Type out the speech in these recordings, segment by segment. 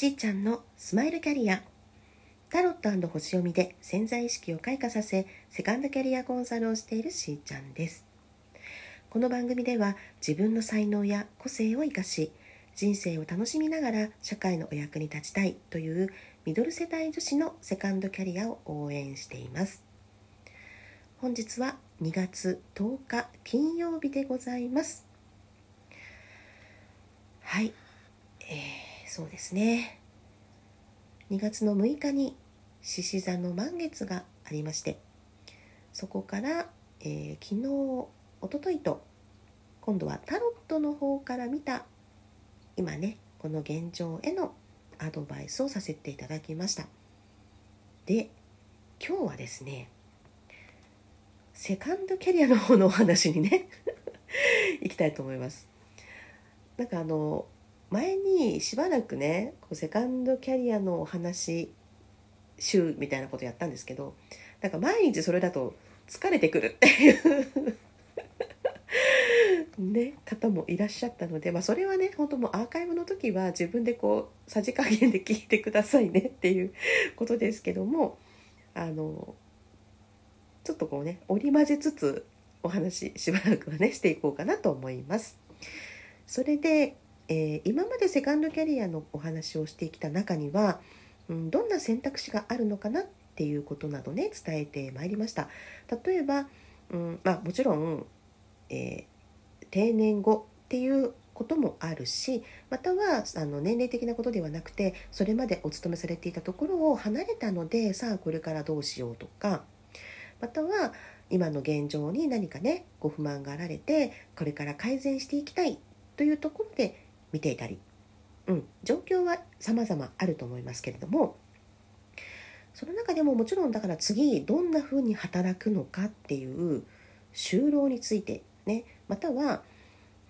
しーちゃんのスマイルキャリア。タロット星読みで潜在意識を開花させセカンドキャリアコンサルをしているしーちゃんです。この番組では自分の才能や個性を生かし人生を楽しみながら社会のお役に立ちたいというミドル世代女子のセカンドキャリアを応援しています。本日は2月10日金曜日でございます。はい、えー、そうですね。2月の6日に獅子座の満月がありましてそこから、えー、昨日おとといと今度はタロットの方から見た今ねこの現状へのアドバイスをさせていただきました。で今日はですねセカンドキャリアの方のお話にね 行きたいと思います。なんかあの前にしばらくねこうセカンドキャリアのお話週みたいなことやったんですけどなんか毎日それだと疲れてくるっていう ね、方もいらっしゃったので、まあ、それはね本当もうアーカイブの時は自分でこうさじ加減で聞いてくださいねっていうことですけどもあのちょっとこうね織り交ぜつつお話しばらくはねしていこうかなと思います。それで、えー、今までセカンドキャリアのお話をしてきた中には、うん、どんな選択肢があるのかなっていうことなどね伝えてまいりました。例えば、うんまあ、もちろん、えー、定年後っていうこともあるしまたはあの年齢的なことではなくてそれまでお勤めされていたところを離れたのでさあこれからどうしようとかまたは今の現状に何かねご不満があられてこれから改善していきたいというところで見ていたり、うん、状況は様々あると思いますけれどもその中でももちろんだから次どんなふうに働くのかっていう就労についてねまたは、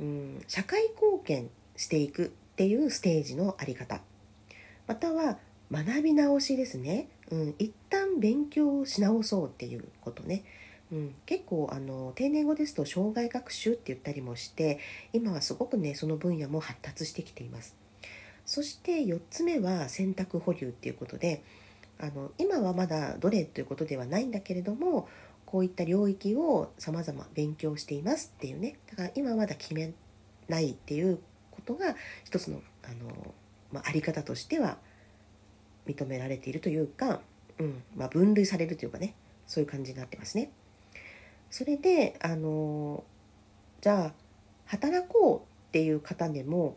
うん、社会貢献していくっていうステージのあり方。または学び直しですね、うん、一旦勉強し直そうっていうことねうん、結構あの定年後ですと障害学習って言ったりもして今はすごくねその分野も発達してきています。そして4つ目は選択保留っていうことであの今はまだどれということではないんだけれどもこういった領域を様々勉強していますっていうね。だから今はまだ決めないっていうことが一つのあの、まあ、あり方としては認められているというか、うん。まあ、分類されるというかねそういう感じになってますね。それであのじゃあ働こうっていう方でも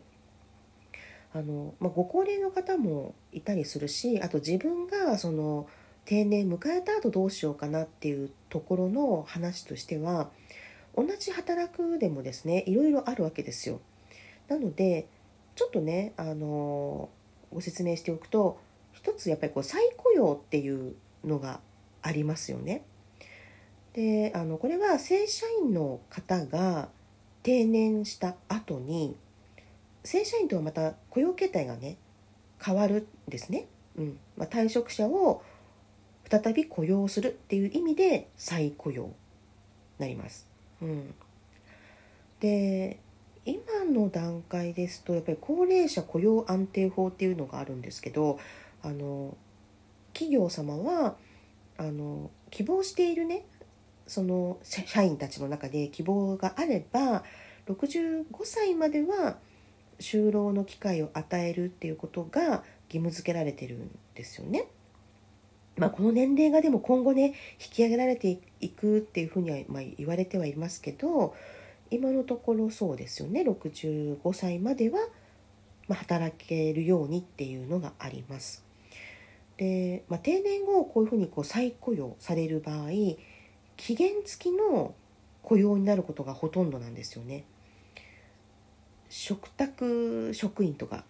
あの、まあ、ご高齢の方もいたりするしあと自分がその定年迎えた後どうしようかなっていうところの話としては同じ働くでもですねいろいろあるわけですよ。なのでちょっとねあのご説明しておくと一つやっぱりこう再雇用っていうのがありますよね。であのこれは正社員の方が定年した後に正社員とはまた雇用形態がね変わるんですね、うん。まあ、退職者を再び雇用するっていう意味で再雇用になります。うん、で今の段階ですとやっぱり高齢者雇用安定法っていうのがあるんですけどあの企業様はあの希望しているねその社員たちの中で希望があれば65歳までは就労の機会を与えるっていうことが義務付けられてるんですよね。まあ、この年齢がでも今後ね引き上げられていくっていうふうには、ま、言われてはいますけど今のところそうですよね65歳までは、ま、働けるようにっていうのがあります。で、まあ、定年後こういうふうにこう再雇用される場合期限付きの雇用になることがほとんどなんですよね。嘱託職員とか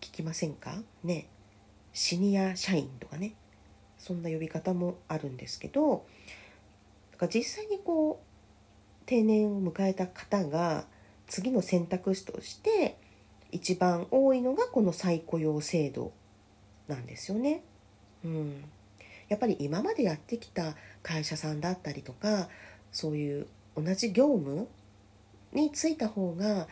聞きませんか？ねシニア社員とかねそんな呼び方もあるんですけどだから実際にこう定年を迎えた方が次の選択肢として一番多いのがこの再雇用制度なんですよね。うん、やっぱり今までやってきた会社さんだったりとかそういう同じ業務に就いた方が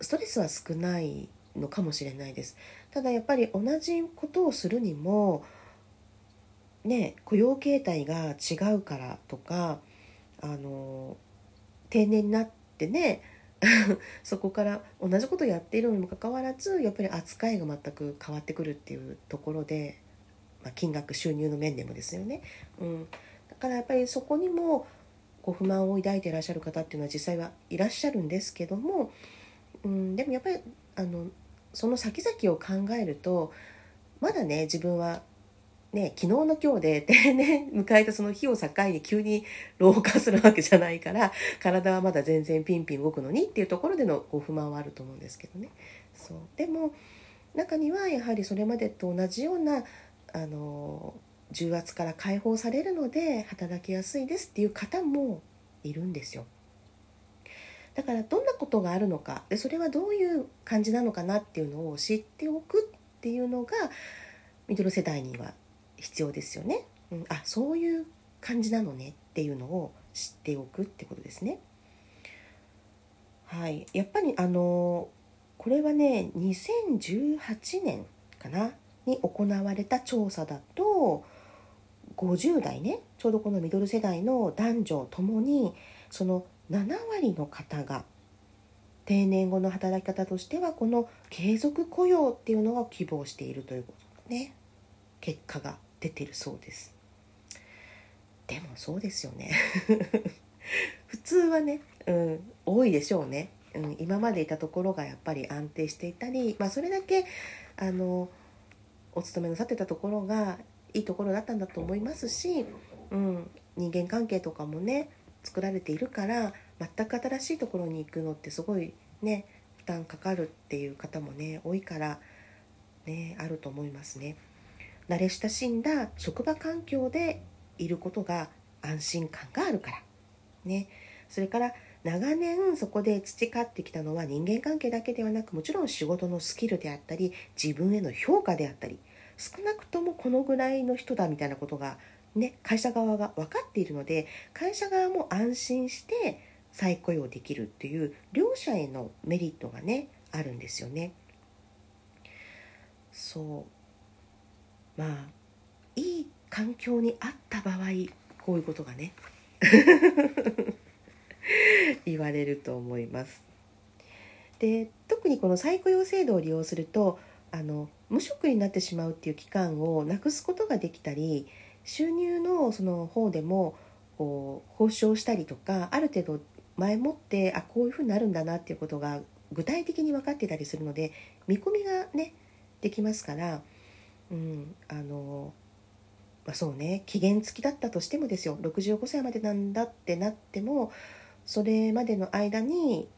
ストレスは少ないのかもしれないです。ただやっぱり同じことをするにもね雇用形態が違うからとかあの定年になってね そこから同じことをやっているのにもかかわらずやっぱり扱いが全く変わってくるっていうところで、まあ、金額収入の面でもですよね、うん、だからやっぱりそこにもご不満を抱いていらっしゃる方っていうのは実際はいらっしゃるんですけども、うん、でもやっぱりあのその先々を考えるとまだね自分はね、昨日の今日で 定年迎えたその日を境に急に老化するわけじゃないから体はまだ全然ピンピン動くのにっていうところでのご不満はあると思うんですけどね。そう。でも中にはやはりそれまでと同じようなあの重圧から解放されるので働きやすいですっていう方もいるんですよ。だからどんなことがあるのかでそれはどういう感じなのかなっていうのを知っておくっていうのがミドル世代には必要ですよね。うん、あそういう感じなのねっていうのを知っておくってことですね。はい、やっぱりあのこれはね2018年かなに行われた調査だと50代ねちょうどこのミドル世代の男女ともにその7割の方が定年後の働き方としてはこの継続雇用っていうのを希望しているということね。結果が出てるそうです。でもそうですよね。普通はね、うん、多いでしょうね、うん、今までいたところがやっぱり安定していたり、まあ、それだけあのお勤めなさってたところがいいところだったんだと思いますし、うん、人間関係とかもね作られているから全く新しいところに行くのってすごいね負担かかるっていう方もね多いからねあると思いますね。慣れ親しんだ職場環境でいることが安心感があるからねそれから長年そこで培ってきたのは人間関係だけではなくもちろん仕事のスキルであったり自分への評価であったり少なくともこのぐらいの人だみたいなことがね会社側が分かっているので会社側も安心して再雇用できるっていう両者へのメリットがねあるんですよね。そうまあいい環境にあった場合こういうことがね言われると思います。で特にこの再雇用制度を利用するとあの無職になってしまうっていう期間をなくすことができたり収入のその方でもこう交渉したりとかある程度前もってあこういうふうになるんだなっていうことが具体的に分かってたりするので見込みがねできますからうんあのまあ、そうね期限付きだったとしてもですよ65歳までなんだってなってもそれまでの間に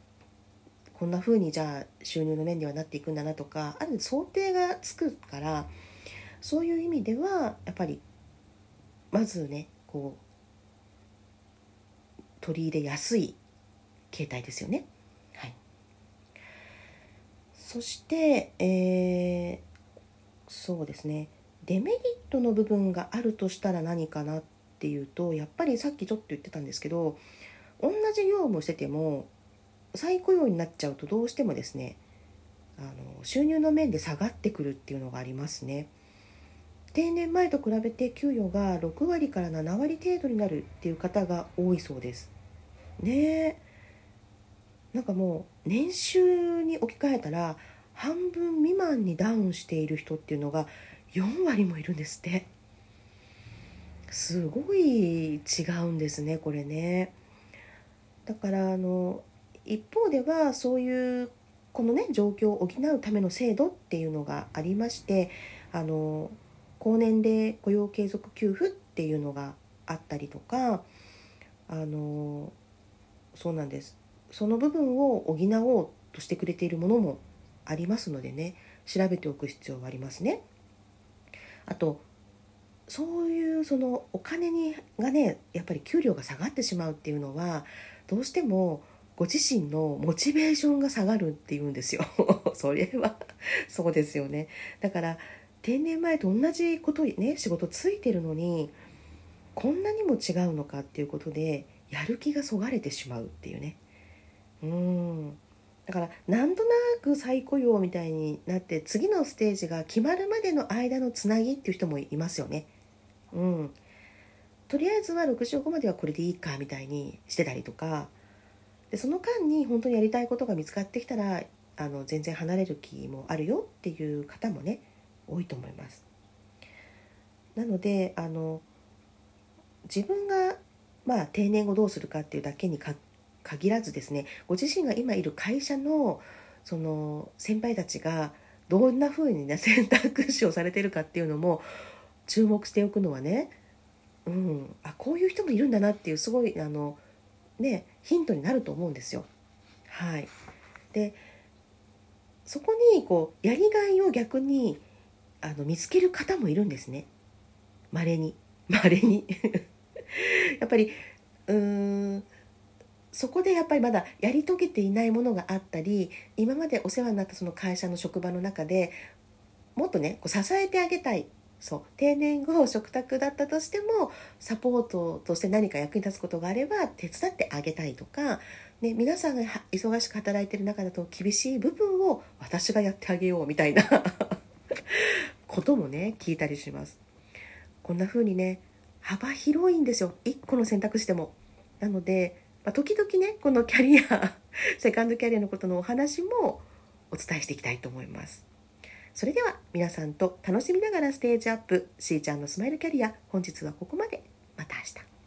こんな風にじゃあ収入の面ではなっていくんだなとかある想定がつくからそういう意味ではやっぱりまずねこう取り入れやすい形態ですよね。はい、そして、えーそうですねデメリットの部分があるとしたら何かなっていうとやっぱりさっきちょっと言ってたんですけど同じ業務をしてても再雇用になっちゃうとどうしてもですねあの収入の面で下がってくるっていうのがありますね。定年前と比べて給与が6割から7割程度になるっていう方が多いそうです。ねなんかもう年収に置き換えたら半分未満にダウンしている人っていうのが4割もいるんですってすごい違うんですねこれねだからあの一方ではそういうこのね状況を補うための制度っていうのがありましてあの高年齢雇用継続給付っていうのがあったりとかあのそうなんですその部分を補おうとしてくれているものもありますのでね調べておく必要がありますね。あとそういうそのお金にがねやっぱり給料が下がってしまうっていうのはどうしてもご自身のモチベーションが下がるっていうんですよ。それは。そうですよね。だから定年前と同じことね仕事ついてるのにこんなにも違うのかっていうことでやる気がそがれてしまうっていうね。うん。だからなんとなく再雇用みたいになって次のステージが決まるまでの間のつなぎっていう人もいますよね。うん、とりあえずは65まではこれでいいかみたいにしてたりとかでその間に本当にやりたいことが見つかってきたらあの全然離れる気もあるよっていう方もね多いと思います。なのであの自分がまあ定年後どうするかっていうだけに限らずですねご自身が今いる会社のその先輩たちがどんな風にね選択肢をされてるかっていうのも注目しておくのはね、うん、あこういう人もいるんだなっていうすごいあの、ね、ヒントになると思うんですよ。はい、でそこにこうやりがいを逆にあの見つける方もいるんですね。稀に。稀に。やっぱりうーんそこでやっぱりまだやり遂げていないものがあったり今までお世話になったその会社の職場の中でもっとねこう支えてあげたい。そう定年後食卓だったとしてもサポートとして何か役に立つことがあれば手伝ってあげたいとか、ね、皆さんが忙しく働いてる中だと厳しい部分を私がやってあげようみたいな こともね聞いたりします。こんな風にね幅広いんですよ1個の選択肢でも。なので、まあ、時々ねこのキャリアセカンドキャリアのことのお話もお伝えしていきたいと思います。それでは皆さんと楽しみながらステージアップ。しーちゃんのスマイルキャリア本日はここまで。また明日。